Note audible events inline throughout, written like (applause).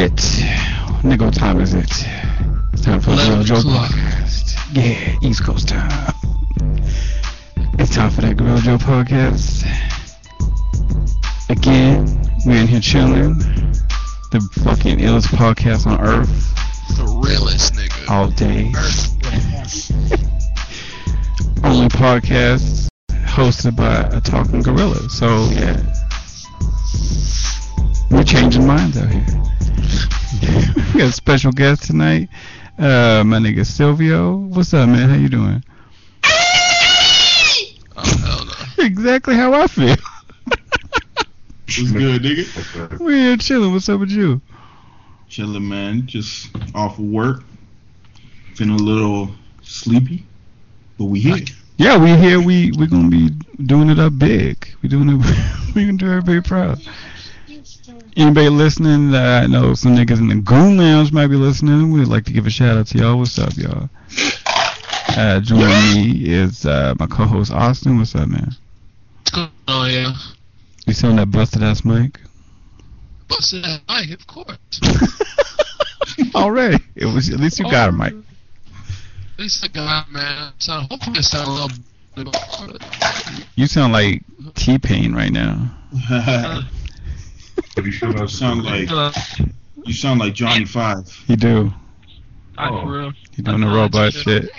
it? Nigga, what time is it? It's time for the Gorilla Joe podcast. Yeah, East Coast time. It's time for that Gorilla Joe podcast. Again, we're in here chilling. The fucking illest podcast on earth The realest nigga. all day. (laughs) Only podcast hosted by a talking gorilla. So yeah, we're changing minds out here. (laughs) we got a special guest tonight. Uh, my nigga Silvio. What's up, man? How you doing? Oh (laughs) exactly how I feel. What's good, nigga? (laughs) we're here chilling. What's up with you? Chilling, man. Just off of work. Feeling a little sleepy, but we here. Yeah, we here. We we gonna be doing it up big. We doing it. we gonna do everybody proud. Anybody listening? Uh, I know some niggas in the Goon Lounge might be listening. We'd like to give a shout out to y'all. What's up, y'all? Uh, joining me is uh, my co-host Austin. What's up, man? Oh yeah. You on that busted ass mic? Busted that mic, of course. (laughs) Already. It was at least you got a mic. At least I got man. So hopefully I sound a little. You sound like T-Pain right now. (laughs) you sound like you sound like Johnny Five. You do. I real. You doing the robot shit.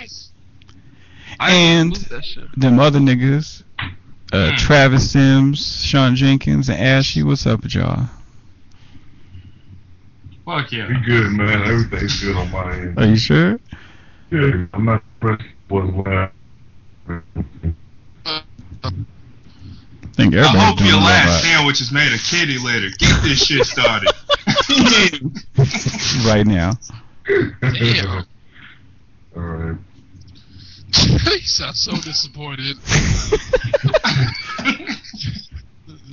I And- shit. Them other niggas, uh, Travis Sims, Sean Jenkins, and Ashy. What's up with y'all? Fuck yeah. We good, man. Everything's good on my end. Are you sure? Yeah, I'm not pressed was when I think I hope your last robot sandwich is made of kitty litter. Get this shit started. (laughs) right now. Damn. All right. (laughs) you sound so disappointed. (laughs)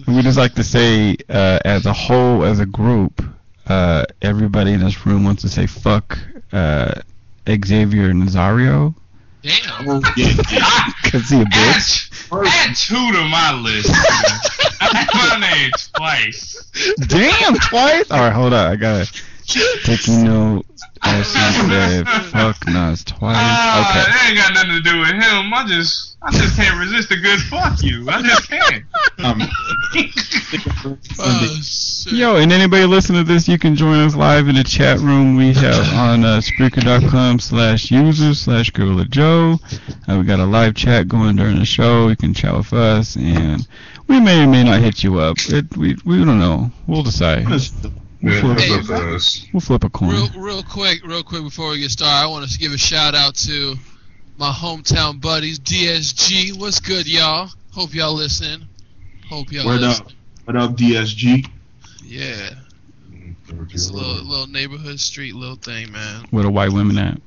We just like to say, uh, as a whole, as a group, uh, everybody in this room wants to say fuck uh, Xavier Nazario Damn. Yeah, yeah. (laughs) because he a bitch. add, add two to my list. (laughs) man. my name twice. Damn, twice. All right, hold on. I gotta take you note. Ashy said fuck Nas twice. Ah, Okay. that ain't got nothing to do with him. I just, I just can't resist a good fuck you. I just can't. Um, (laughs) Uh, shit. Yo, and anybody listening to this, you can join us live in the chat room we have on uh, Spreaker.com slash user slash Gorilla Joe. Uh, we got a live chat going during the show. You can chat with us, and we may or may not hit you up. It, we we don't know. We'll decide. We'll Yeah, flip, that's up we'll flip a coin. Real, real quick, real quick before we get started, I want to give a shout out to my hometown buddies, DSG. What's good, y'all? Hope y'all listen. Hope y'all Word listen. up. What up, DSG? Yeah, mm, it's a little, little neighborhood street little thing, man. Where the white women at?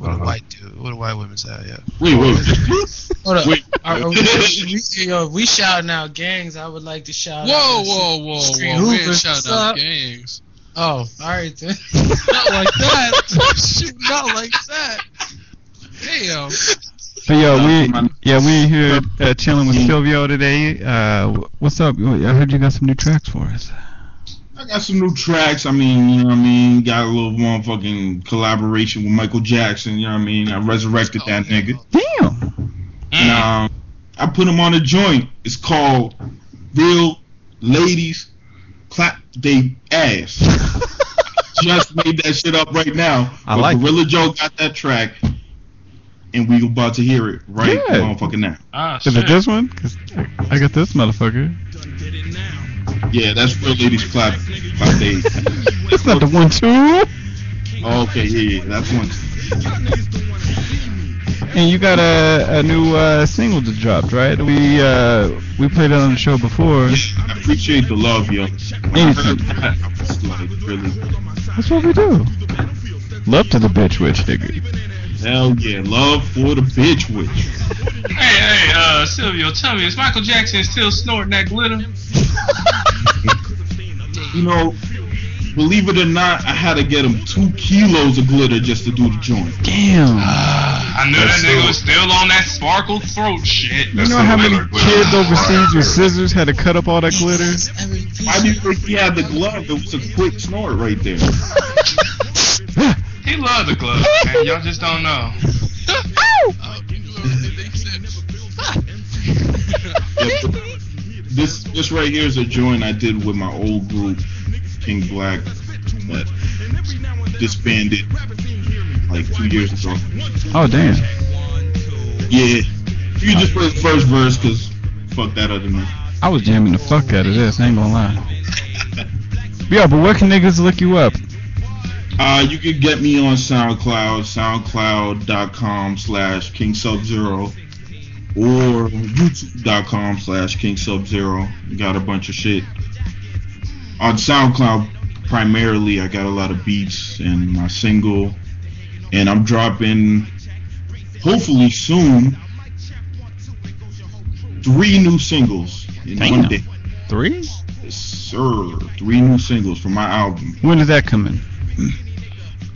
What a Uh-huh. white dude. What a white women's at, yeah. Wait, wait. (laughs) Hold up. Wait. Are, are we, we, yo, we shouting out gangs, I would like to shout Whoa, out. whoa, whoa, Street whoa. We ain't shouting out up? gangs. Oh, all right then. (laughs) Not like that. (laughs) Shoot, not like that. Damn. But yo, we yeah we here uh, chilling with Silvio today. Uh, what's up? I heard you got some new tracks for us. I got some new tracks. I mean, you know what I mean? Got a little motherfucking collaboration with Michael Jackson. You know what I mean? I resurrected that Oh, nigga. Damn. And um, I put him on a joint. It's called Real Ladies Clap They Ass. (laughs) Just made that shit up right now. I But like it. Gorilla Joe got that track, and we about to hear it right Yeah. motherfucking now. Ah, Is it shit. this one? 'Cause I got this motherfucker. Yeah, that's Real Ladies Clap Clap They. It's not the one two. Oh, okay, yeah, yeah, that's one. And you got a, a new uh, single that dropped, right? We uh, we played it on the show before. I appreciate the love, yo. When I heard that, like, really, That's what we do. Love to the bitch witch, nigga. Hell yeah, love for the bitch witch. (laughs) Hey, hey, uh, Silvio, tell me, is Michael Jackson still snorting that glitter? (laughs) You know, believe it or not, I had to get him two kilos of glitter just to do the joint. Damn. I knew That's that nigga so- was still on that sparkle throat shit. You That's know how many glitter, glitter. kids overseas with scissors had to cut up all that glitter? Why do you think he had the glove? It was a quick snort right there. (laughs) He loved the club, man. (laughs) Y'all just don't know. You know what they said? This this right here is a joint I did with my old group, King Black, that disbanded like two years ago. Oh damn. Yeah, you just play the first verse because fuck that other man. I was jamming the fuck out of this. I ain't gonna lie. Yeah, but where can niggas look you up? Uh, you can get me on SoundCloud, soundcloud.com slash King Sub Zero, or youtube.com slash King Sub Zero. Got a bunch of shit. On SoundCloud, primarily, I got a lot of beats and my single, and I'm dropping, hopefully soon, three new singles in Damn. one day. Three? Yes, sir. Three new singles from my album. When does that come in? (clears throat)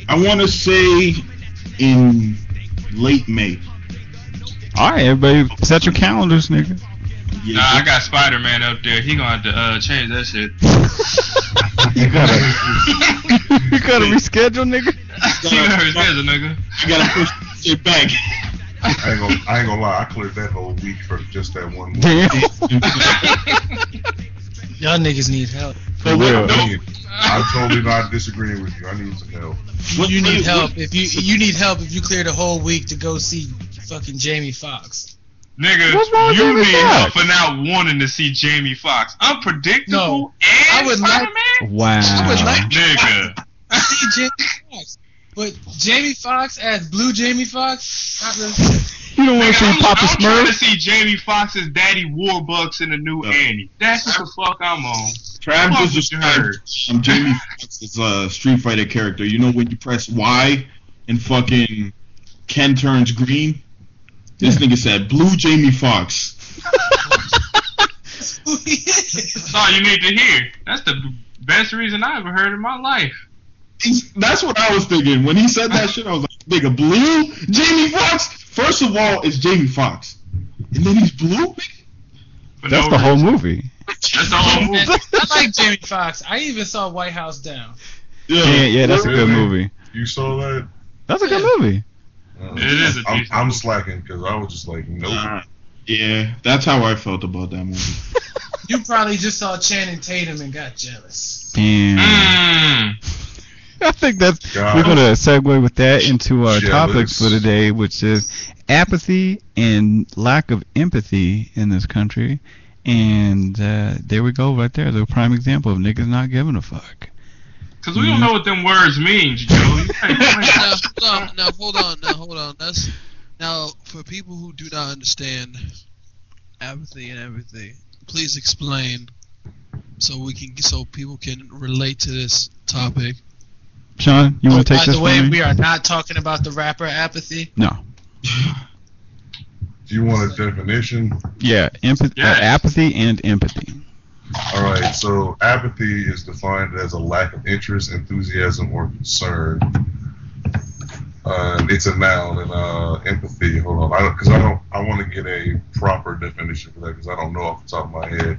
I want to say in late May. All right, everybody, set your calendars, nigga. Yeah, Nah, I got Spider Man up there. He gonna have to uh, change that shit. (laughs) You gotta, (laughs) (laughs) you gotta reschedule, nigga. you know his schedule, nigga. I gotta push this shit back. I ain't gonna, I ain't gonna lie. I cleared that whole week for just that one. movie. Damn. Y'all niggas need help. For real. I mean, I'm totally not disagreeing with you. I need some help. What- You need what- help if you you need help if you cleared a whole week to go see fucking Jamie Foxx. Nigga, What's wrong with you Jamie need help for not wanting to see Jamie Foxx. Unpredictable No, and I would like- Spider-Man? Wow. I would like Nigga. to see Jamie Foxx, but Jamie Foxx as Blue Jamie Foxx, not really. You don't want to see Papa Smurf. I'm trying to see Jamie Foxx's Daddy Warbucks in the new Yeah. Annie. That's what the fuck I'm on. Trav Fuck just what you heard. described um, Jamie Foxx's uh, Street Fighter character. You know when you press Y and fucking Ken turns green? This nigga said blue Jamie Foxx. That's all you need to hear. That's the best reason I ever heard in my life. That's what I was thinking. When he said that (laughs) shit, I was like, nigga, blue Jamie Foxx? First of all, it's Jamie Foxx. And then he's blue? For That's no the whole movie. That's the whole movie. I like Jamie Foxx. I even saw White House Down. Yeah, yeah, that's a good movie. You saw that? That's a good movie. Uh, It is a I'm, decent I'm slacking because I was just like, nope. Uh, yeah, that's how I felt about that movie. (laughs) You probably just saw Channing Tatum and got jealous. Damn. Mm. (laughs) I think that's God. we're gonna segue with that into our Jealous. topics for today, which is apathy and lack of empathy in this country. And uh, there we go, right there, the prime example of niggas not giving a fuck. Cause we don't know what them words mean, Joe. You (laughs) can't explain now, now, now, hold on, now, hold on. That's now for people who do not understand apathy and everything. Please explain, so we can, so people can relate to this topic. Sean, you want to take By this the way, from me? we are not talking about the rapper Apathy. No. Do you want a definition? Yeah, empathy, Yes. uh, apathy and empathy. All right. So apathy is defined as a lack of interest, enthusiasm, or concern. Uh, it's a noun, and uh, empathy. Hold on, I because I don't. I want to get a proper definition for that because I don't know off the top of my head.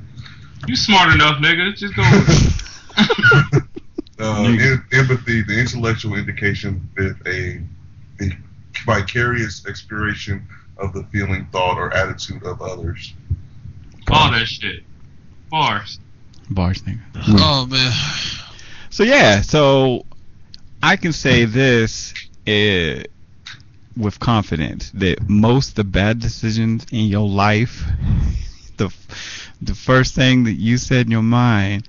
You smart enough, nigga. Just go. (laughs) (laughs) with it. Uh, Nigga. em- empathy, the intellectual indication that a the vicarious expiration of the feeling, thought, or attitude of others. All that shit. Bars. Bars, nigga. Oh man, So yeah, so I can say this uh, with confidence that most of the bad decisions in your life, (laughs) the the first thing that you said in your mind,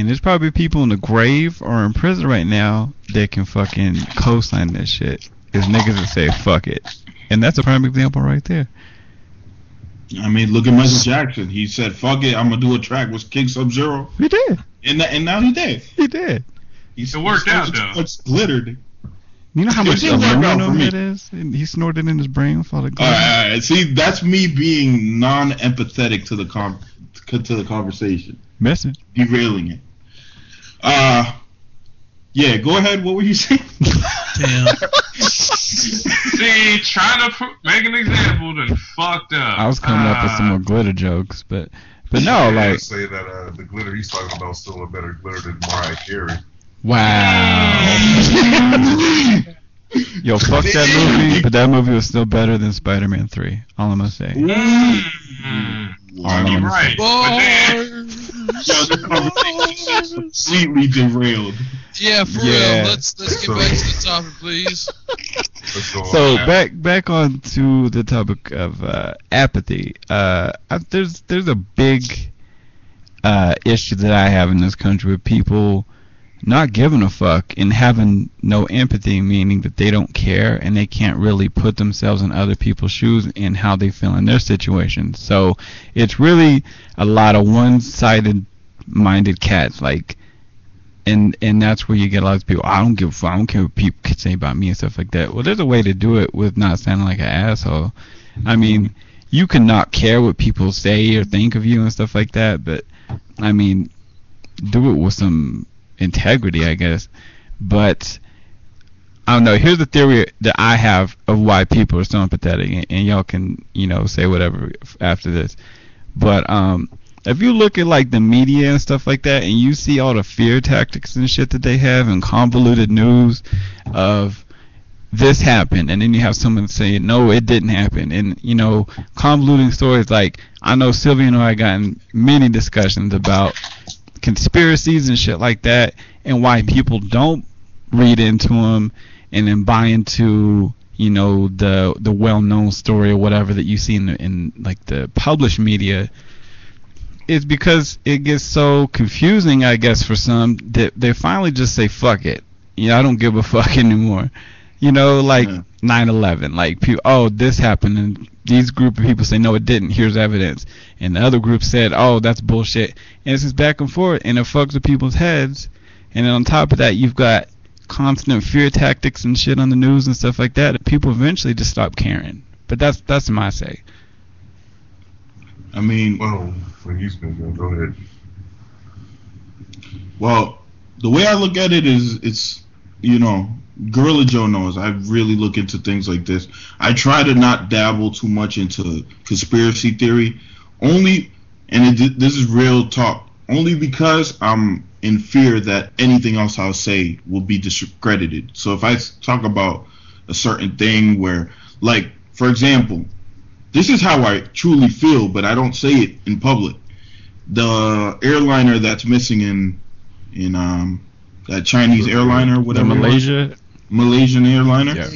and there's probably people in the grave or in prison right now that can fucking co-sign this shit. Is niggas that say fuck it, and that's a prime example right there. I mean, look at Michael Jackson. He said, "Fuck it, I'm gonna do a track with King Sub Zero. He did. and tha- and now he did. He did. He It worked he out, though. too much glittered. You know how much did work out for aluminum it is? And he snorted in his brain with all the All glitter. right, all right. See, that's me being non-empathetic to the com- to the conversation, Message. derailing it. Uh, Yeah, go ahead. What were you saying? Damn. (laughs) See, trying to pr- make an example, then fucked up. I was coming up with some Ah. more glitter jokes, but but no, I gotta like say that uh, the glitter he's talking about is still a better glitter than Mariah Carey. wow. (laughs) Yo, (laughs) fuck that movie, but that movie was still better than Spider-Man 3. All I'm gonna say. Mm. All You're I'm right. But then, (laughs) Yo, this conversation is completely derailed. Yeah, for Yeah. real. Let's let's get back to the topic, please. Let's So back back on to the topic of uh, apathy. Uh, I, there's there's a big uh, issue that I have in this country with people not giving a fuck and having no empathy, meaning that they don't care and they can't really put themselves in other people's shoes and how they feel in their situation. So it's really a lot of one-sided minded cats like and and that's where you get a lot of people. I don't give a fuck. I don't care what people say about me and stuff like that. Well, there's a way to do it with not sounding like an asshole. I mean, you can not care what people say or think of you and stuff like that, but I mean, do it with some integrity, I guess. But I don't know. Here's the theory that I have of why people are so empathetic, and, and y'all can you know say whatever after this. But um, if you look at like the media and stuff like that, and you see all the fear tactics and shit that they have, and convoluted news of this happened, and then you have someone saying no, it didn't happen, and you know convoluting stories like I know Silvio and I got in many discussions about conspiracies and shit like that, and why people don't read into them and then buy into you know the the well-known story or whatever that you see in the, in like the published media is because it gets so confusing I guess for some that they finally just say fuck it. You know I don't give a (laughs) fuck anymore you know like mm-hmm. Yeah. 9/11 like people oh this happened and these group of people say no it didn't here's evidence and the other group said oh that's bullshit and it's just back and forth and it fucks with people's heads and then on top of that you've got constant fear tactics and shit on the news and stuff like that, people eventually just stop caring. But that's that's my say. I mean, Well, when he's been going, go ahead. Well, the way I look at it is, it's you know, Gorilla Joe knows. I really look into things like this. I try to not dabble too much into conspiracy theory, only, and it, this is real talk, only because I'm in fear that anything else I'll say will be discredited. So if I talk about a certain thing where, like, for example, this is how I truly feel, but I don't say it in public. The airliner that's missing in in um that Chinese airliner, The whatever, was, Malaysia, Malaysian airliner. Yeah.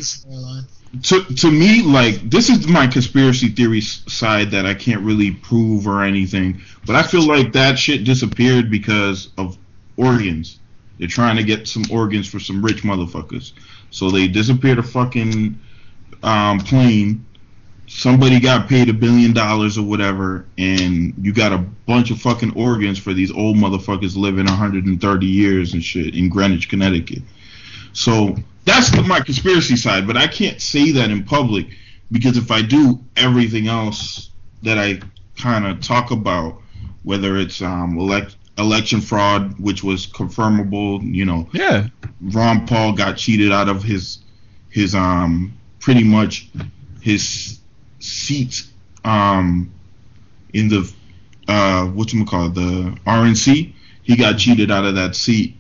To to me, like this is my conspiracy theory side that I can't really prove or anything, but I feel like that shit disappeared because of organs. They're trying to get some organs for some rich motherfuckers, so they disappeared a fucking um, plane. Somebody got paid a billion dollars or whatever, and you got a bunch of fucking organs for these old motherfuckers living 130 years and shit in Greenwich, Connecticut. So that's the- my conspiracy side, but I can't say that in public because if I do, everything else that I kind of talk about, whether it's um, elect- election fraud, which was confirmable, you know, yeah, Ron Paul got cheated out of his his um pretty much his seat um in the uh what you call it the RNC. He got cheated out of that seat,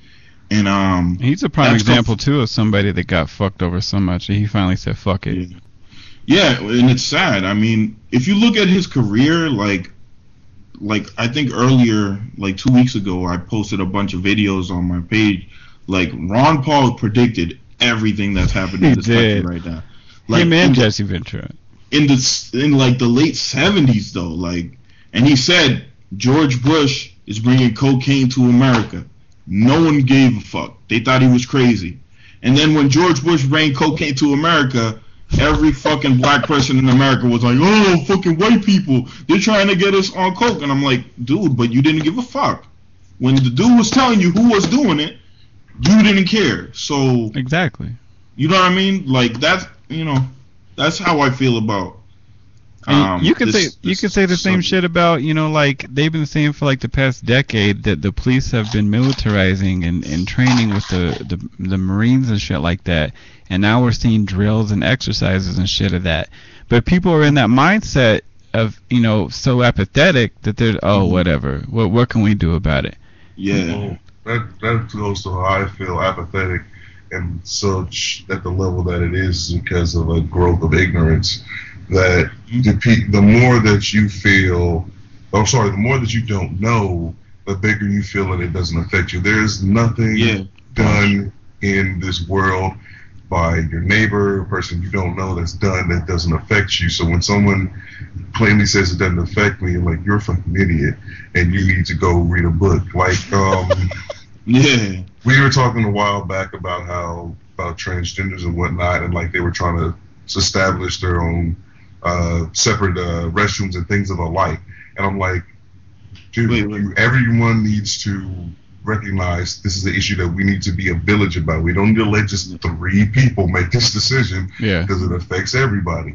and um he's a prime example too of somebody that got fucked over so much that he finally said fuck it. Yeah. Yeah, and it's sad. I mean, if you look at his career, like, like I think earlier, like two weeks ago, I posted a bunch of videos on my page. Like Ron Paul predicted everything that's happening in this country right now. Like Him and Jesse Ventura. in the in like the late seventies though, like, and he said George Bush is bringing cocaine to America. No one gave a fuck. They thought he was crazy. And then when George Bush brought cocaine to America, every fucking black person in America was like, "Oh, fucking white people, they're trying to get us on coke." And I'm like, "Dude, but you didn't give a fuck. When the dude was telling you who was doing it, you didn't care. So Exactly. you know what I mean? Like that's you know, that's how I feel about Um, you can this- say you can say the same subject. shit about you know like they've been saying for like the past decade that the police have been militarizing and, and training with the, the the Marines and shit like that, and now we're seeing drills and exercises and shit of that. But people are in that mindset of you know so apathetic that they're oh Mhm. whatever what what can we do about it? Yeah. Well, that that goes to how I feel apathetic and such at the level that it is because of a growth of ignorance. That the pe- the more that you feel, oh sorry, the more that you don't know, the bigger you feel that it doesn't affect you. There is nothing Yeah. done in this world by your neighbor, a person you don't know that's done that doesn't affect you. So when someone plainly says it doesn't affect me, I'm like, you're a fucking idiot and you need to go read a book. Like, (laughs) um, Yeah. we were talking a while back about how about transgenders and whatnot, and like they were trying to establish their own uh, separate uh, restrooms and things of the like. And I'm like, dude, Wait, wait. you- everyone needs to recognize this is an issue that we need to be a village about. We don't need to let just three people make this decision Yeah. because it affects everybody.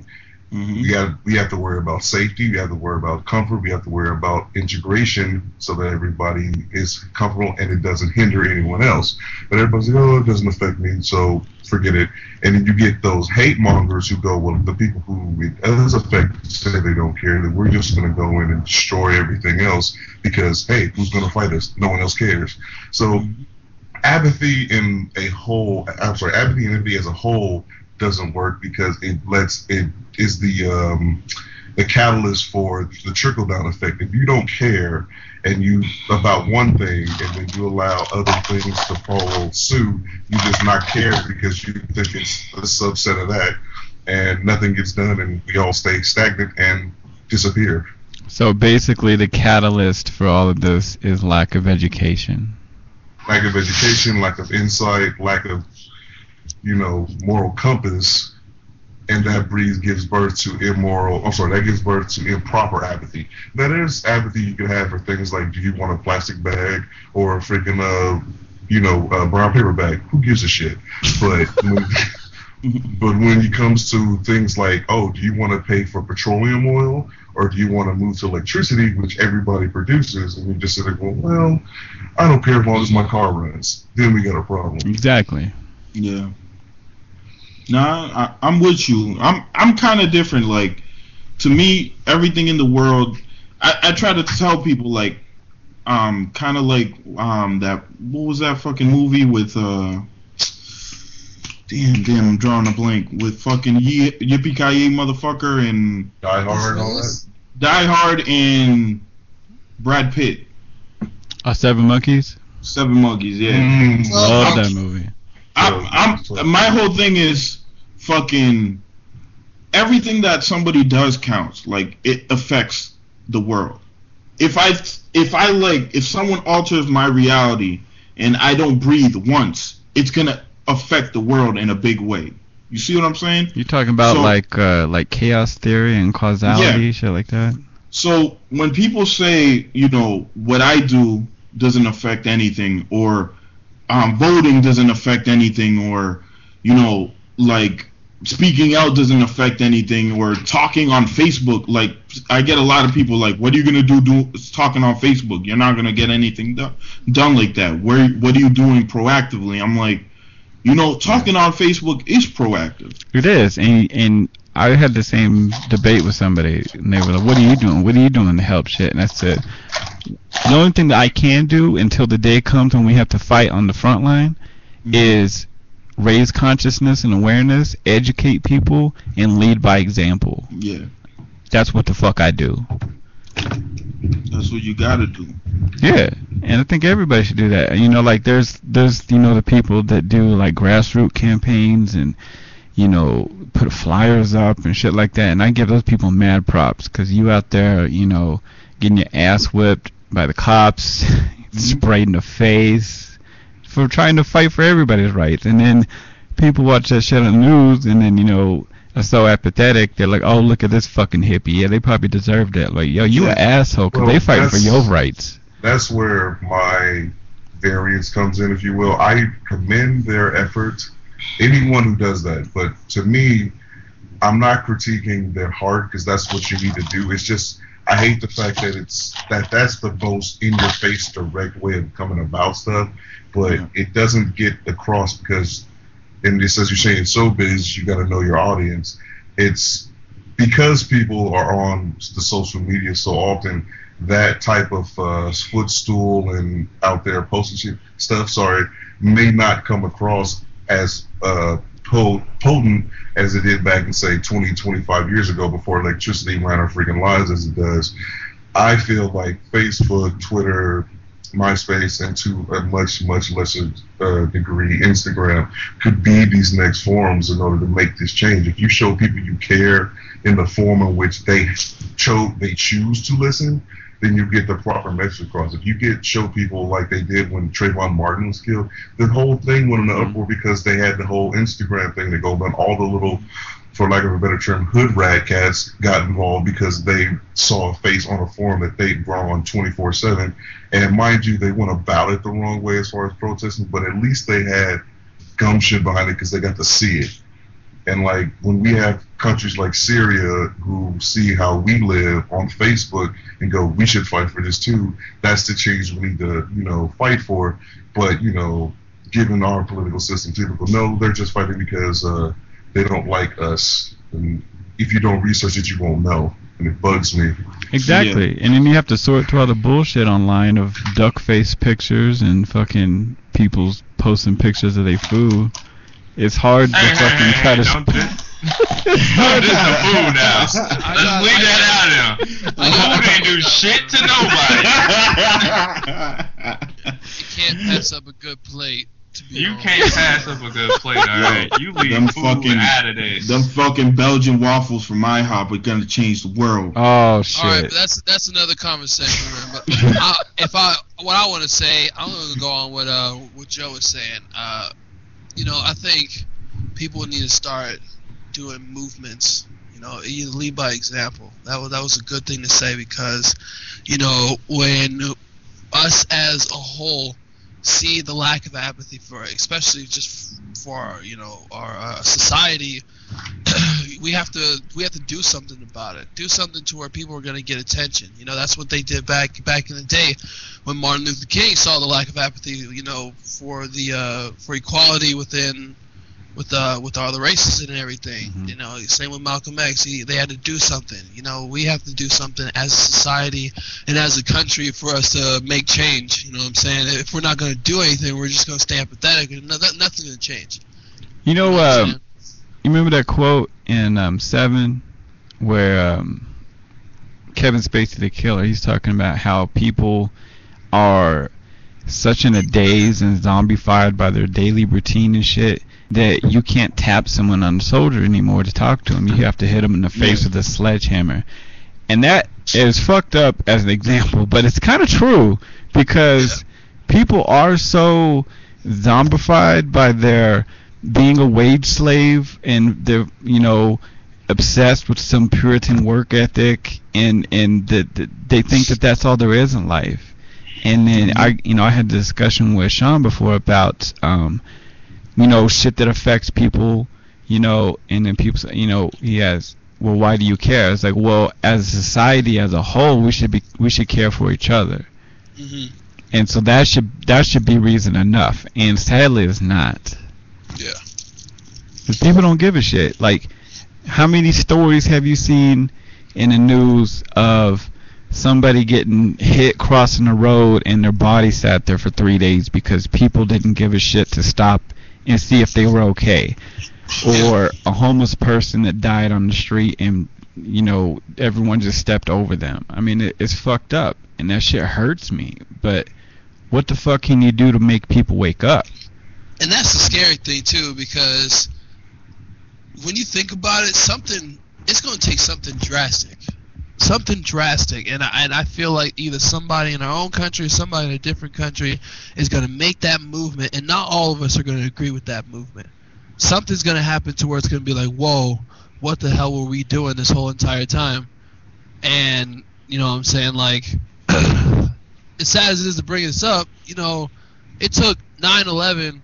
Mhm. We got we have to worry about safety. We have to worry about comfort. We have to worry about integration so that everybody is comfortable and it doesn't hinder anyone else. But everybody's like, oh, it doesn't affect me, so forget it. And then you get those hate mongers who go, well, the people who it does affect say they don't care. That we're just going to go in and destroy everything else because hey, who's going to fight us? No one else cares. So apathy in a whole, I'm sorry, apathy and envy as a whole doesn't work because it lets it is the um, the catalyst for the trickle down effect. If you don't care and you about one thing and then you allow other things to follow suit, you just not care because you think it's a subset of that, and nothing gets done, and we all stay stagnant and disappear. So basically, the catalyst for all of this is lack of education. lack of education, lack of insight, lack of, you know, moral compass, and that breeds gives birth to immoral. I'm sorry, that gives birth to improper apathy. Now, there's apathy you can have for things like, do you want a plastic bag or a freaking, uh, you know, a brown paper bag? Who gives a shit? But when, (laughs) but when it comes to things like, oh, do you want to pay for petroleum oil or do you want to move to electricity, which everybody produces, and you just sit there going, well, I don't care as long as my car runs. Then we got a problem. Exactly. Yeah. Nah, I, I'm with you. I'm I'm kind of different. Like, to me, everything in the world, I, I try to tell people like, um, kind of like um that. What was that fucking movie with uh? Damn, damn, I'm drawing a blank with fucking Ye- Yippee Ki motherfucker and Die Hard and all that. Die Hard and Brad Pitt. Uh, Seven Monkeys. Seven Monkeys, yeah. Mm. Love I'm- that movie. I'm, I'm, my whole thing is fucking everything that somebody does counts. Like it affects the world. If I if I like if someone alters my reality and I don't breathe once, it's gonna affect the world in a big way. You see what I'm saying? You're talking about So- like uh, like chaos theory and causality, shit like that? So when people say, you know, what I do doesn't affect anything, or um, voting doesn't affect anything, or you know, like speaking out doesn't affect anything, or talking on Facebook, like I get a lot of people like, what are you gonna do, do talking on Facebook? You're not gonna get anything done, done like that. Where what are you doing proactively? I'm like, you know, talking on Facebook is proactive. It is, and and I had the same debate with somebody, and they were like, "What are you doing? What are you doing to help shit?" And I said, "The only thing that I can do until the day comes when we have to fight on the front line mm-hmm. is raise consciousness and awareness, educate people, and lead by example. Yeah, That's what the fuck I do." that's what you gotta do. Yeah, and I think everybody should do that. You know, like there's there's you know the people that do like grassroots campaigns and you know put flyers up and shit like that, and I give those people mad props because you out there, you know, getting your ass whipped by the cops, (laughs) mm-hmm. sprayed in the face for trying to fight for everybody's rights, and then people watch that shit on the news, and then you know. Are so apathetic. They're like, "Oh, look at this fucking hippie. Yeah, they probably deserve that. Like, yo, you Yeah. an asshole because Well, they fighting for your rights." That's where my variance comes in, if you will. I commend their effort. Anyone who does that, but to me, I'm not critiquing their heart because that's what you need to do. It's just I hate the fact that it's that that's the most in your face direct way of coming about stuff, but Yeah. it doesn't get across because and just as you're saying showbiz, you got to know your audience. It's because people are on the social media so often that type of uh, footstool and out there posting shit, stuff, sorry, may not come across as uh, potent as it did back in, say, 20, 25 years ago before electricity ran our freaking lives as it does. I feel like Facebook, Twitter, MySpace, and to a much, much lesser uh, degree, Instagram could be these next forums in order to make this change. If you show people you care in the form in which they chose, they choose to listen, then you get the proper message across. If you get show people like they did when Trayvon Martin was killed, the whole thing went in an mm-hmm. uproar because they had the whole Instagram thing that goes on. All the little, for lack of a better term, hood rat cats got involved because they saw a face on a forum that they draw on 24/7. And mind you, they went about it the wrong way as far as protesting, but at least they had gumption behind it because they got to see it. And like when we have countries like Syria who see how we live on Facebook and go, we should fight for this too. That's the change we need to, you know, fight for. But you know, given our political system, people go, no, they're just fighting because uh, they don't like us. And if you don't research it, you won't know. And it bugs me. Exactly. And then you have to sort through all the bullshit online of duck face pictures and fucking people's posting pictures of their food. It's hard to Hey, hey, fucking hey, try to. hey, don't dis- (laughs) don't diss the food now. (laughs) Let's leave that out there. Food ain't do shit to nobody. You can't pass up a good plate. To be You honest. can't pass up a good plate, alright? You leave Them food fucking- out of this. Them fucking Belgian waffles from IHOP are gonna change the world. Oh All right, shit. but that's that's another conversation. man, But I, if I what I want to say, I'm going to go on what uh what Joe was saying. Uh, you know, I think people need to start doing movements. You know, you lead by example. That was that was a good thing to say because, you know, when us as a whole see the lack of apathy for, especially just for you know our uh, society, (clears throat) we have to we have to do something about it. Do something to where people are going to get attention. You know, that's what they did back back in the day when Martin Luther King saw the lack of apathy. You know, for the uh, for equality within with uh with all the races and everything. Mhm. You know, same with Malcolm X. He, they had to do something. You know, we have to do something as a society and as a country for us to make change. You know what I'm saying? If we're not going to do anything, we're just going to stay apathetic, and no, that, nothing's going to change. You know, what I'm um, you remember that quote in um, Seven, where um, Kevin Spacey, the killer, he's talking about how people are such in a daze and zombified by their daily routine and shit that you can't tap someone on the shoulder anymore to talk to them. You have to hit them in the face Yeah. with a sledgehammer, and that is fucked up as an example, but it's kind of true because people are so zombified by their being a wage slave and they're you know obsessed with some puritan work ethic and and that that they think that that's all there is in life and then i you know i had a discussion with sean before about um you know shit that affects people you know and then people say you know he has well why do you care? It's like well as a society as a whole we should be we should care for each other. Hmm and so that should that should be reason enough. And sadly it's not. Yeah. because people don't give a shit. Like, how many stories have you seen in the news of somebody getting hit crossing the road and their body sat there for three days because people didn't give a shit to stop and see if they were okay? Or a homeless person that died on the street and, you know, everyone just stepped over them. I mean, it, it's fucked up and that shit hurts me. But what the fuck can you do to make people wake up? and that's the scary thing too because when you think about it something it's going to take something drastic something drastic and I, and I feel like either somebody in our own country or somebody in a different country is going to make that movement and not all of us are going to agree with that movement something's going to happen to where it's going to be like whoa what the hell were we doing this whole entire time and you know what i'm saying like (clears throat) as sad as it is to bring this up you know it took 9-11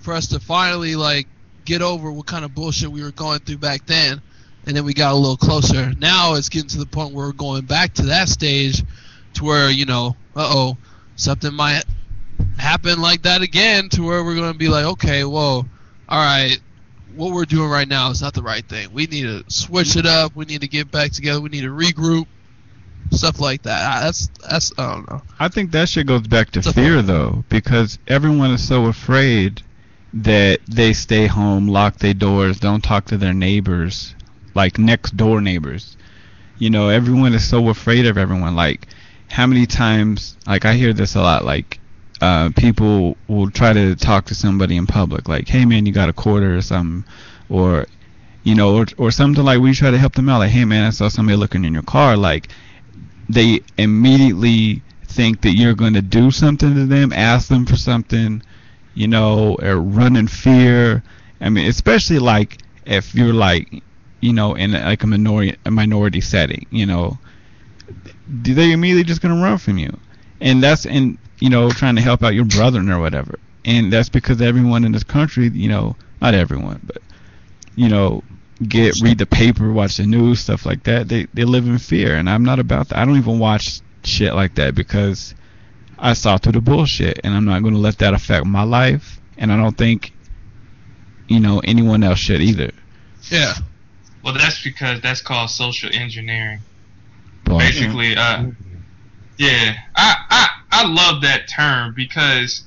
for us to finally like get over what kind of bullshit we were going through back then. And then we got a little closer. Now it's getting to the point where we're going back to that stage, to where you know, uh oh, something might happen like that again, to where we're gonna be like, okay, whoa, all right, what we're doing right now is not the right thing. We need to switch it up. We need to get back together. We need to regroup. Stuff like that. That's that's I don't know. I think that shit goes back to fear though, because everyone is so afraid that they stay home, lock their doors, don't talk to their neighbors, like next door neighbors. You know, everyone is so afraid of everyone. Like, how many times? Like, I hear this a lot. Like, uh, people will try to talk to somebody in public, like, "Hey man, you got a quarter or something," or you know, or, or something like we try to help them out. Like, "Hey man, I saw somebody looking in your car." Like, they immediately think that you're going to do something to them, ask them for something, you know, or run in fear. I mean, especially like if you're like, you know, in like a minority a minority setting, you know, they immediately just gonna run from you, and that's in you know trying to help out your brother or whatever, and that's because everyone in this country, you know, not everyone, but you know, get read the paper, watch the news, stuff like that. They they live in fear, and I'm not about that. I don't even watch shit like that because I saw through the bullshit, and I'm not to let that affect my life, and I don't think you know anyone else should either. Yeah. Well, that's because that's called social engineering. Basically, uh, yeah, I, I I love that term because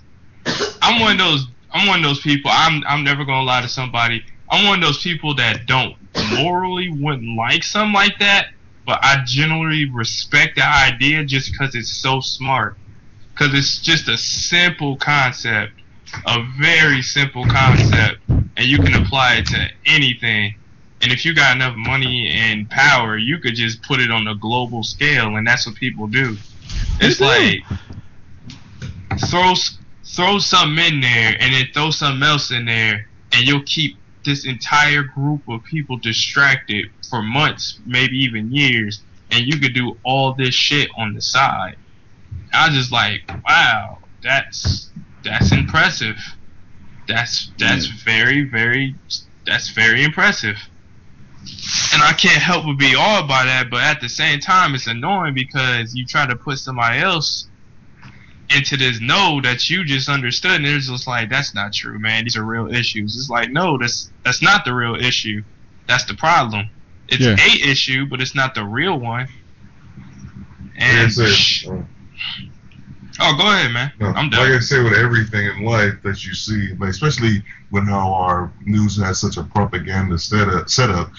I'm one of those I'm one of those people. I'm I'm never gonna lie to somebody. I'm one of those people that don't morally wouldn't like something like that, but I generally respect the idea just because it's so smart. Because it's just a simple concept, a very simple concept, and you can apply it to anything. And if you got enough money and power, you could just put it on a global scale, and that's what people do. It's like throw throw something in there, and then throw something else in there, and you'll keep this entire group of people distracted for months, maybe even years, and you could do all this shit on the side. I just like, wow, that's that's impressive. That's that's mm. very very that's very impressive. And I can't help but be awed by that, but at the same time, it's annoying because you try to put somebody else into this no that you just understood, and it's just like that's not true, man. These are real issues. It's like no, that's that's not the real issue. That's the problem. It's Yeah. a issue, but it's not the real one. Like And said, uh, oh, go ahead, man. No, I'm done. Like I say, with everything in life that you see, like especially when how our news has such a propaganda setup, setup,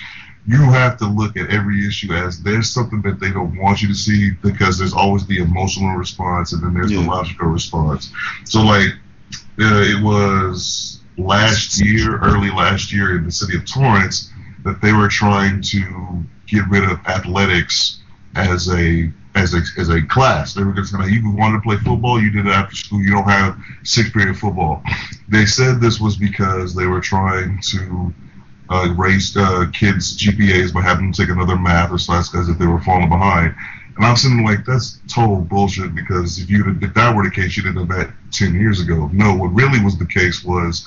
you have to look at every issue as there's something that they don't want you to see because there's always the emotional response and then there's the logical response. So like, uh, it was last year, early last year in the city of Torrance, that they were trying to get rid of athletics as a as a as a class. They were just gonna you wanted to play football, you did it after school. You don't have sixth period football. They said this was because they were trying to uh, raise uh, kids' GPAs by having them take another math or science class if they were falling behind. And I'm sitting like that's total bullshit because if you if that were the case, you'd have that ten years ago. No, what really was the case was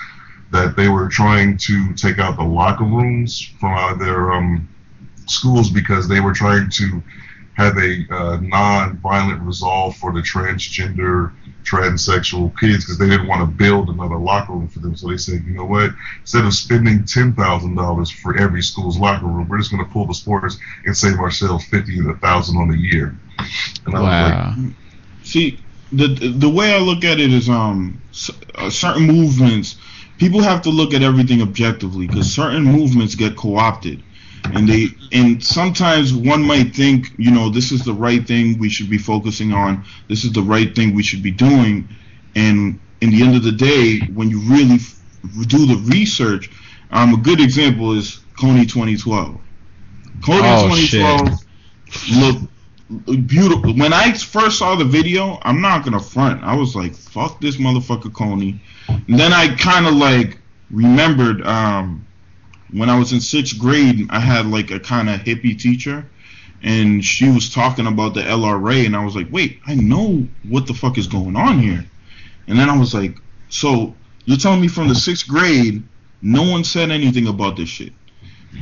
that they were trying to take out the locker rooms from their um, schools because they were trying to have a uh, non-violent resolve for the transgender, transsexual kids because they didn't want to build another locker room for them. So they said, you know what? Instead of spending ten thousand dollars for every school's locker room, we're just going to pull the sports and save ourselves fifty to thousand on a year. And I was like, wow. See, the the way I look at it is, um, uh, certain movements, people have to look at everything objectively because certain movements get co-opted, and they and sometimes one might think, you know, this is the right thing we should be focusing on, this is the right thing we should be doing, and in the end of the day, when you really f- do the research, um, a good example is Kony 2012. Kony Oh, 2012 looked beautiful. When I first saw the video, I'm not gonna front. I was like, "Fuck this motherfucker, Kony." And then I kind of like remembered um, when I was in sixth grade, I had like a kind of hippie teacher, and she was talking about the LRA, and I was like, "Wait, I know what the fuck is going on here." And then I was like, "So you're telling me from the sixth grade, no one said anything about this shit?"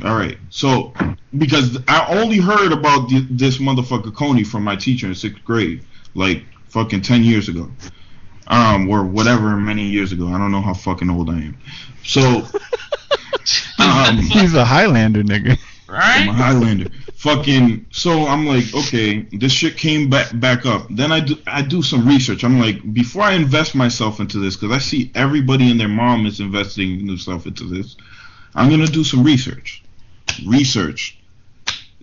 All right. So because I only heard about th- this motherfucker Kony from my teacher in sixth grade, like fucking ten years ago, um, or whatever many years ago. I don't know how fucking old I am. So, (laughs) um, (laughs) He's a Highlander nigga. I'm a Right? Highlander. Fucking. So I'm like, okay, this shit came back back up. Then I do I do some research. I'm like, before I invest myself into this, because I see everybody and their mom is investing themselves into this. I'm gonna do some research. Research.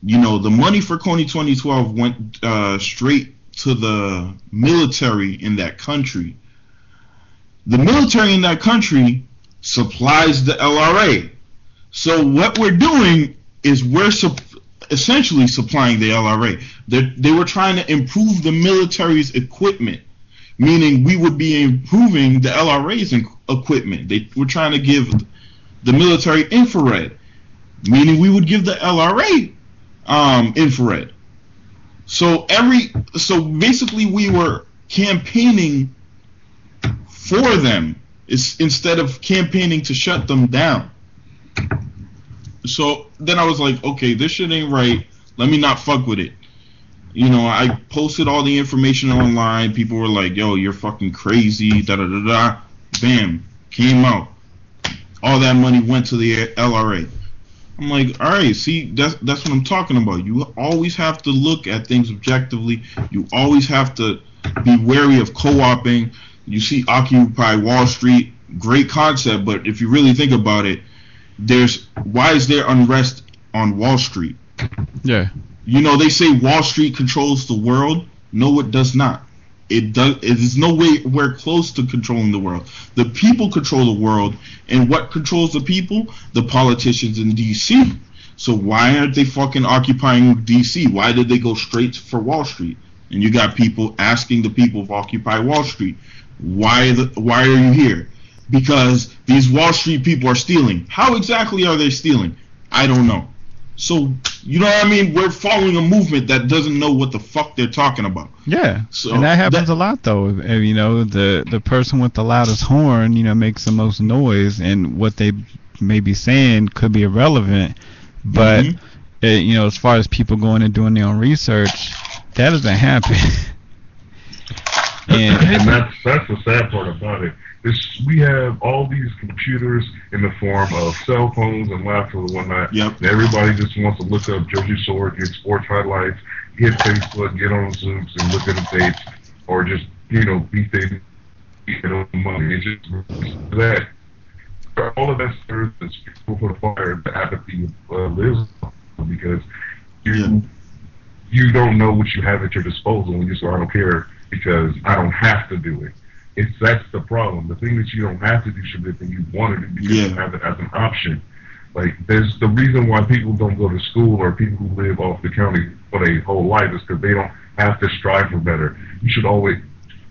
You know, the money for Kony 2012 went uh, straight to the military in that country. The military in that country supplies the LRA. So what we're doing is we're essentially supplying the LRA. They they were trying to improve the military's equipment, meaning we would be improving the LRA's equipment. They were trying to give the military infrared, meaning we would give the LRA um, infrared. So every so basically we were campaigning for them is instead of campaigning to shut them down. So then I was like, okay, this shit ain't right. Let me not fuck with it. You know, I posted all the information online. People were like, yo, you're fucking crazy. Da da da da. Bam. Came out. All that money went to the LRA. I'm like, all right, see, that's that's what I'm talking about. You always have to look at things objectively. You always have to be wary of co-oping. You see Occupy Wall Street, great concept, but if you really think about it, there's why is there unrest on Wall Street? Yeah. You know, they say Wall Street controls the world. No, it does not. It does. It is no way we're close to controlling the world. The people control the world, and what controls the people? The politicians in D.C. So why aren't they fucking occupying D.C.? Why did they go straight for Wall Street? And you got people asking the people of Occupy Wall Street, why the why are you here? Because these Wall Street people are stealing. How exactly are they stealing? I don't know. So you know what I mean? We're following a movement that doesn't know what the fuck they're talking about. Yeah. So and that happens that- a lot though. You know, the the person with the loudest horn, you know, makes the most noise, and what they may be saying could be irrelevant. But Mhm. uh, you know, as far as people going and doing their own research, that doesn't happen. (laughs) (laughs) and and that's that's the sad part about it. Is we have all these computers in the form of cell phones and laptops and whatnot. Yep. And everybody just wants to look up Jersey Shore, get sports highlights, hit Facebook, get on Zooms and look at the dates, or just you know beat their you know money. It's just that all of that serves as fuel for the fire. The apathy uh, lives because you Yeah. you don't know what you have at your disposal, and you say, I don't care because I don't have to do it. It's that's the problem. The thing that you don't have to do should be the thing you want to do because you Yeah. have it as an option. Like there's the reason why people don't go to school or people who live off the county for their whole life is because they don't have to strive for better. You should always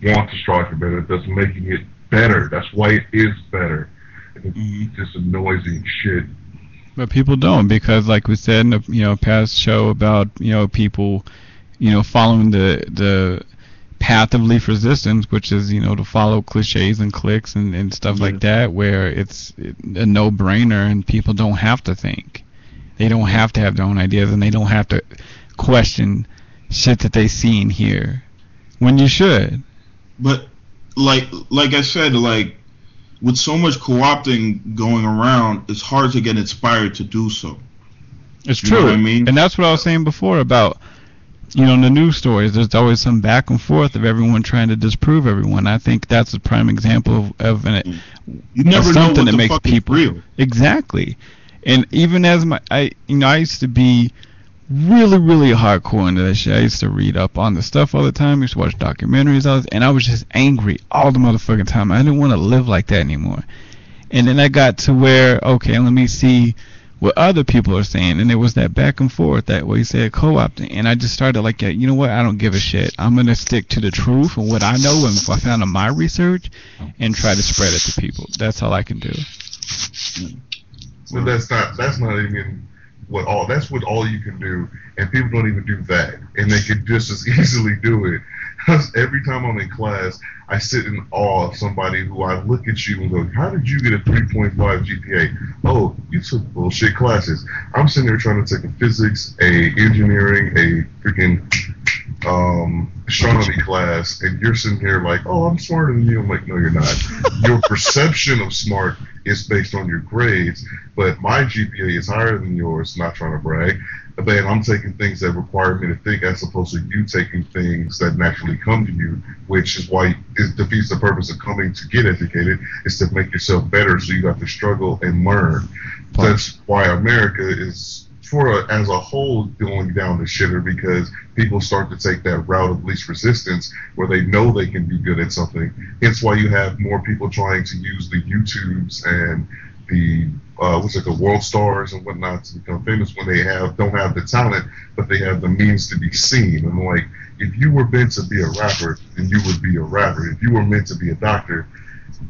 want to strive for better. That's making it better. That's why it is better. And It's just and shit. But people don't because, like we said in the you know past show about you know people, you know following the the path of least resistance, which is you know to follow cliches and clicks and, and stuff like that, where it's a no brainer and people don't have to think, they don't have to have their own ideas and they don't have to question shit that they see and hear, when you should. But like like I said, like with so much co-opting going around, it's hard to get inspired to do so. It's You true. I mean? And that's what I was saying before about, you know, in the news stories, there's always some back and forth of everyone trying to disprove everyone. I think that's a prime example of, of an, mm. You never something that makes people real. exactly. And even as my, I, you know, I used to be really, really hardcore into that shit. I used to read up on the stuff all the time. I used to watch documentaries all the, and I was just angry all the motherfucking time. I didn't want to live like that anymore. And then I got to where, okay, let me see what other people are saying, and it was that back and forth, that way you said co-opting, and I just started like, you know what, I don't give a shit. I'm gonna stick to the truth and what I know and what I found in my research, and try to spread it to people. That's all I can do. But that's not that's not even what all that's what all you can do, and people don't even do that, and they could just as easily do it. (laughs) every time I'm in class, I sit in awe of somebody who I look at you and go, How did you get a 3.5 GPA? Oh, you took bullshit classes. I'm sitting there trying to take a physics, a engineering, a freaking um, astronomy class, and you're sitting here like, Oh, I'm smarter than you. I'm like, No, you're not. (laughs) Your perception of smart is based on your grades, but my GPA is higher than yours, not trying to brag. But I'm taking things that require me to think as opposed to you taking things that naturally come to you, which is why it defeats the purpose of coming to get educated, is to make yourself better so you have to struggle and learn. That's why America is, for a, as a whole, going down the shitter because people start to take that route of least resistance where they know they can be good at something. Hence why you have more people trying to use the YouTubes and the uh, what's it, the world stars and whatnot to become famous when they have don't have the talent, but they have the means to be seen. And like, if you were meant to be a rapper, then you would be a rapper. If you were meant to be a doctor,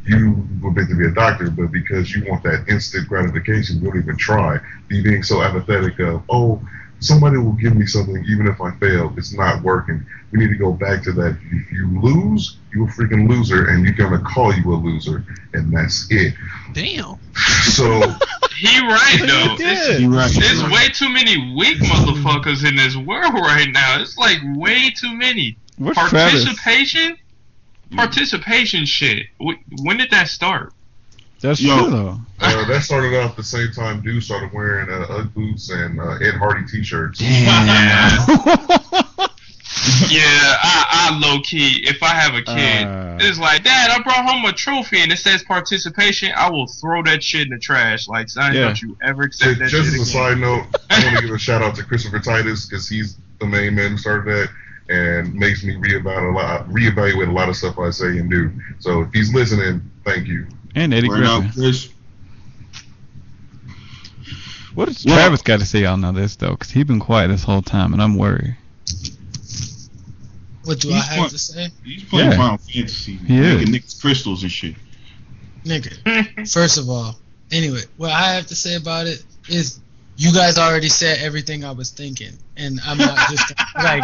you were meant to be a doctor. But because you want that instant gratification, you don't even try. You being so apathetic of, oh, somebody will give me something even if I fail. It's not working. We need to go back to that. If you lose, you're a freaking loser, and you're gonna call you a loser, and that's it. Damn. So (laughs) He right though. He did. You right. There's way too many weak motherfuckers in this world right now. It's like way too many. Where's Travis? Participation? Participation shit. When did that start? That's Yo. true though. uh, that started off the same time dudes started wearing uh, UGG boots and uh, Ed Hardy t-shirts. (laughs) Yeah, I, I low key, if I have a kid, Uh. it's like, Dad, I brought home a trophy and it says participation. I will throw that shit in the trash. Like, son, Yeah. don't you ever accept that Just shit as a again. side note, (laughs) I want to give a shout out to Christopher Titus because he's the main man who started that and makes me reevaluate a lot, reevaluate a lot of stuff I say and do. So if he's listening, thank you. And Eddie Word Griffin. Chris. What does Well- Travis got to say on all this though? Cause he been quiet this whole time, and I'm worried. What do He's I have fun. to say? He's playing Yeah. Final Fantasy. He is. making niggas crystals and shit. Nigga. First of all, anyway, what I have to say about it is you guys already said everything I was thinking, and I'm not just (laughs) like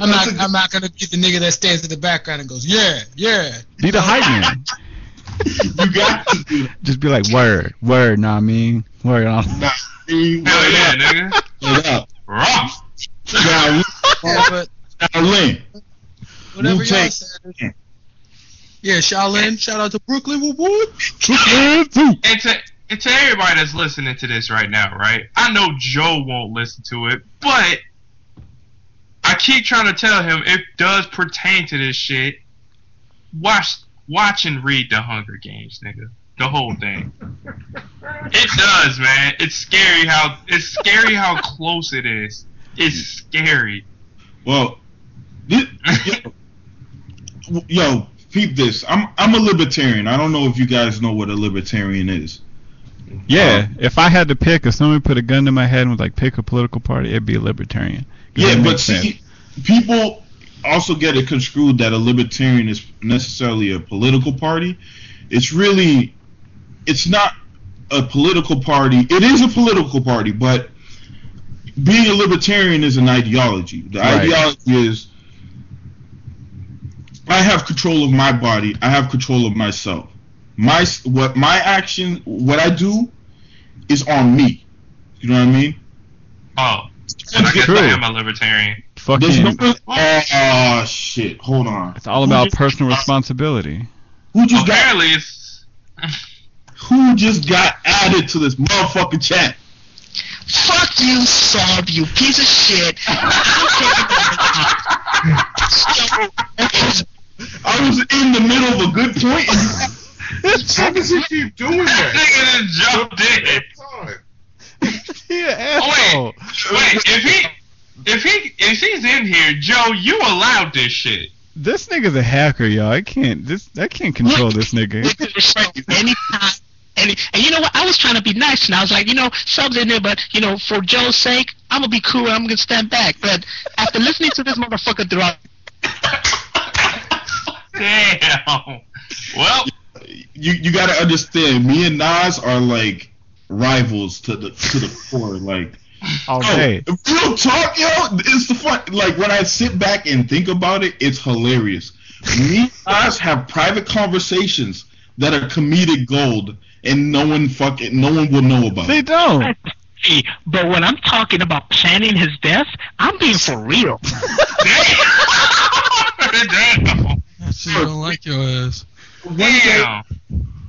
I'm not I'm not gonna be the nigga that stands in the background and goes yeah yeah. Be the hype man. (laughs) You got to do that. Just be like word, word. Know what I mean? Word on. Nah, you Hell word yeah, up, nigga. word up. Raw. Now, Yeah, Shaolin. whatever y'all said. Yeah, Shaolin. Shout out to Brooklyn. Woo woo. And to, and to everybody that's listening to this right now, right? I know Joe won't listen to it, but I keep trying to tell him it does pertain to this shit. Watch, watch and read the Hunger Games, nigga. The whole thing. It does, man. It's scary how it's scary how close it is. It's scary. Well, this, yo, yo, peep this. I'm I'm a libertarian. I don't know if you guys know what a libertarian is. Yeah, if I had to pick, if somebody put a gun to my head and was like, pick a political party, it'd be a libertarian. Yeah, but makes sense. see, people also get it construed that a libertarian is necessarily a political party. It's really, it's not a political party. It is a political party, but being a libertarian is an ideology. The Right. ideology is I have control of my body. I have control of myself. My what my action, what I do, is on me. You know what I mean? Oh, and I guess true. I am a libertarian. There's Fucking, no. Oh, oh shit! Hold on. it's all Who about just- personal responsibility. Who just got Apparently, it's (laughs) who just got added to this motherfucking chat? Fuck you, Sub, you piece of shit. (laughs) (laughs) I was in the middle of a good point. and- How does he keep doing that? nigga just jumped in. Time. Yeah, Oh, wait, wait. If he, if he, if he's in here, Joe, you allowed this shit. This nigga's a hacker, y'all. I can't. This I can't control this nigga. Anytime. And, and you know what? I was trying to be nice, and I was like, you know, subs in there, but you know, for Joe's sake, I'm gonna be cool. and I'm gonna stand back. But after listening to this motherfucker throughout, (laughs) Damn. Well, You you gotta understand. Me and Nas are like rivals to the to the core. Like All oh, real talk, yo. It's the fun. Like when I sit back and think about it, it's hilarious. Me and Nas have private conversations that are comedic gold, and no one fucking no one will know about. They don't. Hey, but when I'm talking about planning his death, I'm being for real. (laughs) Damn. I don't like your ass. One day, Damn.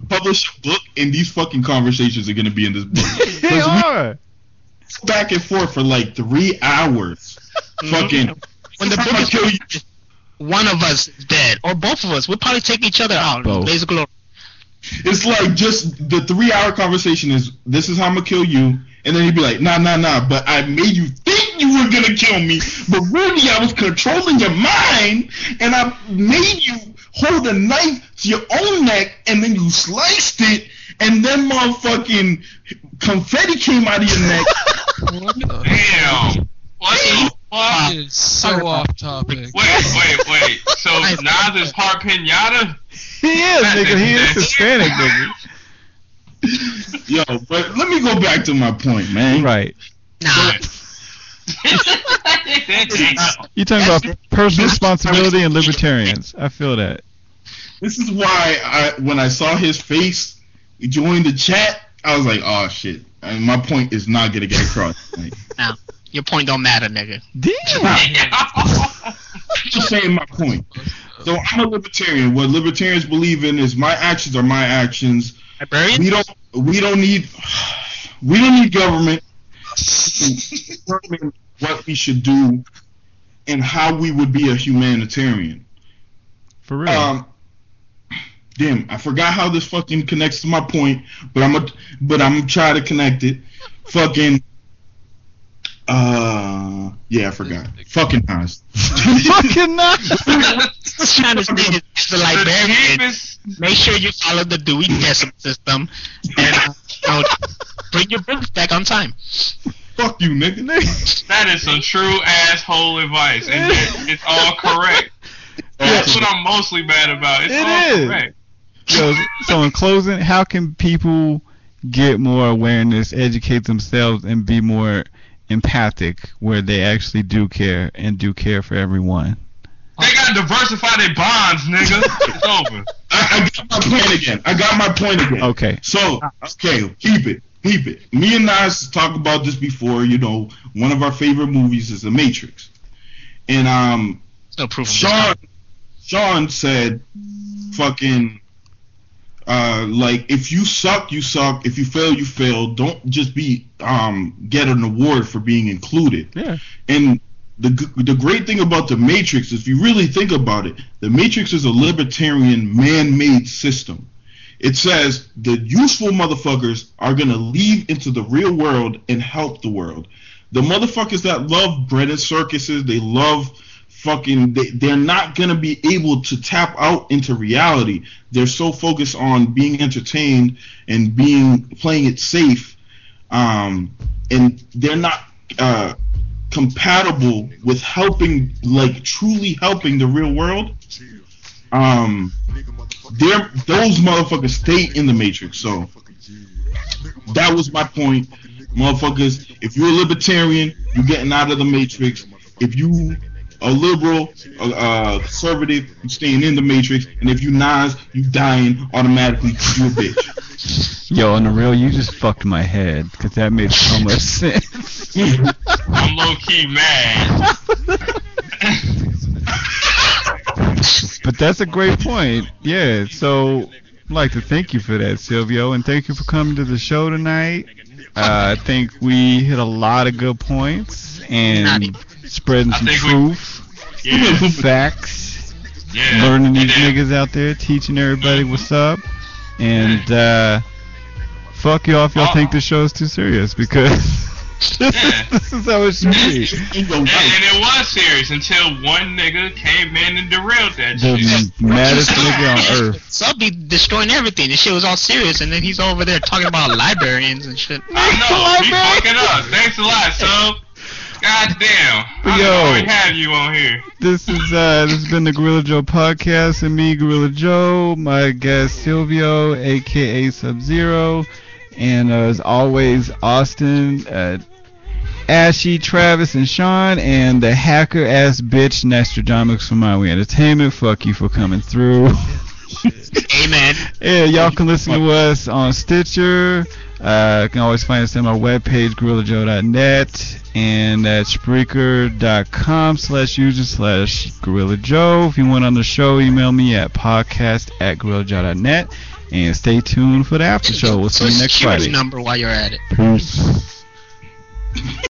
publish a book, and these fucking conversations are gonna be in this book. (laughs) They 'Cause we are. Go back and forth for like three hours. Mm-hmm. Fucking. When the book is kill you. one of us is dead, or both of us, we'll probably take each other out. Both. Blaze of glory. It's like just the three hour conversation is this is how I'm gonna kill you, and then he'd be like, nah, nah, nah, but I made you think you were gonna kill me, but really I was controlling your mind, and I made you hold a knife to your own neck, and then you sliced it, and then motherfucking confetti came out of your neck. (laughs) What the Damn. What the fuck? It is so off topic. Wait, wait, wait. So (laughs) Nas is part pinata? He is, nigga. He is Hispanic, nigga. Yo, but let me go back to my point, man. Right. Nah. (laughs) You talking about personal responsibility and libertarians. I feel that. This is why I when I saw his face join the chat, I was like, oh shit. And my point is not gonna get across. (laughs) Like, Your point don't matter, nigga. Damn. (laughs) just saying my point. So I'm a libertarian. What libertarians believe in is my actions are my actions. Librarian? We don't we don't need we don't need government to determine what we should do and how we would be a humanitarian. For real. Um, damn, I forgot how this fucking connects to my point, but I'm a, but I'm trying to connect it. Fucking, uh, yeah, I forgot. Fucking Nas. Fucking not. (laughs) Trying to say is, as The librarian, make sure you follow the Dewey Decimal System and uh, you bring your books back on time. Fuck you, nigga. That is some true asshole advice, and it's all correct. (laughs) That's what I'm mostly mad about. It's It all is. correct. So, so in closing, how can people get more awareness, educate themselves, and be more empathic where they actually do care and do care for everyone? They gotta diversify their bonds, nigga. It's over. (laughs) I, I got my point again. I got my point again. Okay. So, okay, keep it, keep it. Me and Nas talked about this before. You know, one of our favorite movies is The Matrix, and um, no proof Sean, Sean said, "Fucking, uh, like if you suck, you suck. If you fail, you fail. Don't just be um get an award for being included." Yeah. And the the great thing about the Matrix, if you really think about it, the Matrix is a libertarian man-made system. It says the useful motherfuckers are gonna leave into the real world and help the world. The motherfuckers that love bread and circuses, they love fucking they, they're not gonna be able to tap out into reality. They're so focused on being entertained and being playing it safe, um, and they're not uh, compatible with helping, like truly helping the real world. Um, they're those motherfuckers stay in the matrix. So that was my point, motherfuckers. If you're a libertarian, you're getting out of the matrix. If you a liberal, a, uh, conservative, you staying in the matrix. And if you Nas, you dying automatically. You a bitch. Yo, on the real, you just fucked my head because that made so much (laughs) sense. I'm low key mad. But that's a great point. Yeah. So, I'd like to thank you for that, Silvio, and thank you for coming to the show tonight. Uh, I think we hit a lot of good points and spreading some think we- truth, Yeah, facts, yeah. learning these And niggas out there, teaching everybody what's up, and uh, fuck y'all if y'all Uh, think the show is too serious because this, (laughs) Yeah. is, (laughs) this is how it should be. And, and it was serious until one nigga came in and derailed that The shit. maddest nigga on earth. Sub be destroying everything. This shit was all serious, and then he's over there talking about librarians and shit. I know, (laughs) he fucking up. Thanks a lot, so. God damn. I Yo. don't have you on here. This is uh this has been the Gorilla Joe podcast and me, Gorilla Joe, my guest Silvio, aka Sub Zero, and uh, as always Austin. Uh, Ashy, Travis, and Sean, and the hacker ass bitch Nostradamus from Maui Entertainment. Fuck you for coming through. Amen. (laughs) Yeah, y'all can listen to us on Stitcher. Uh, you can always find us on our webpage, GorillaJoe.net, and at Spreaker.com slash user slash Gorilla Joe. If you want on the show, email me at podcast at GorillaJoe.net. And stay tuned for the after show. We'll see you next Friday. number while you're at it. Peace.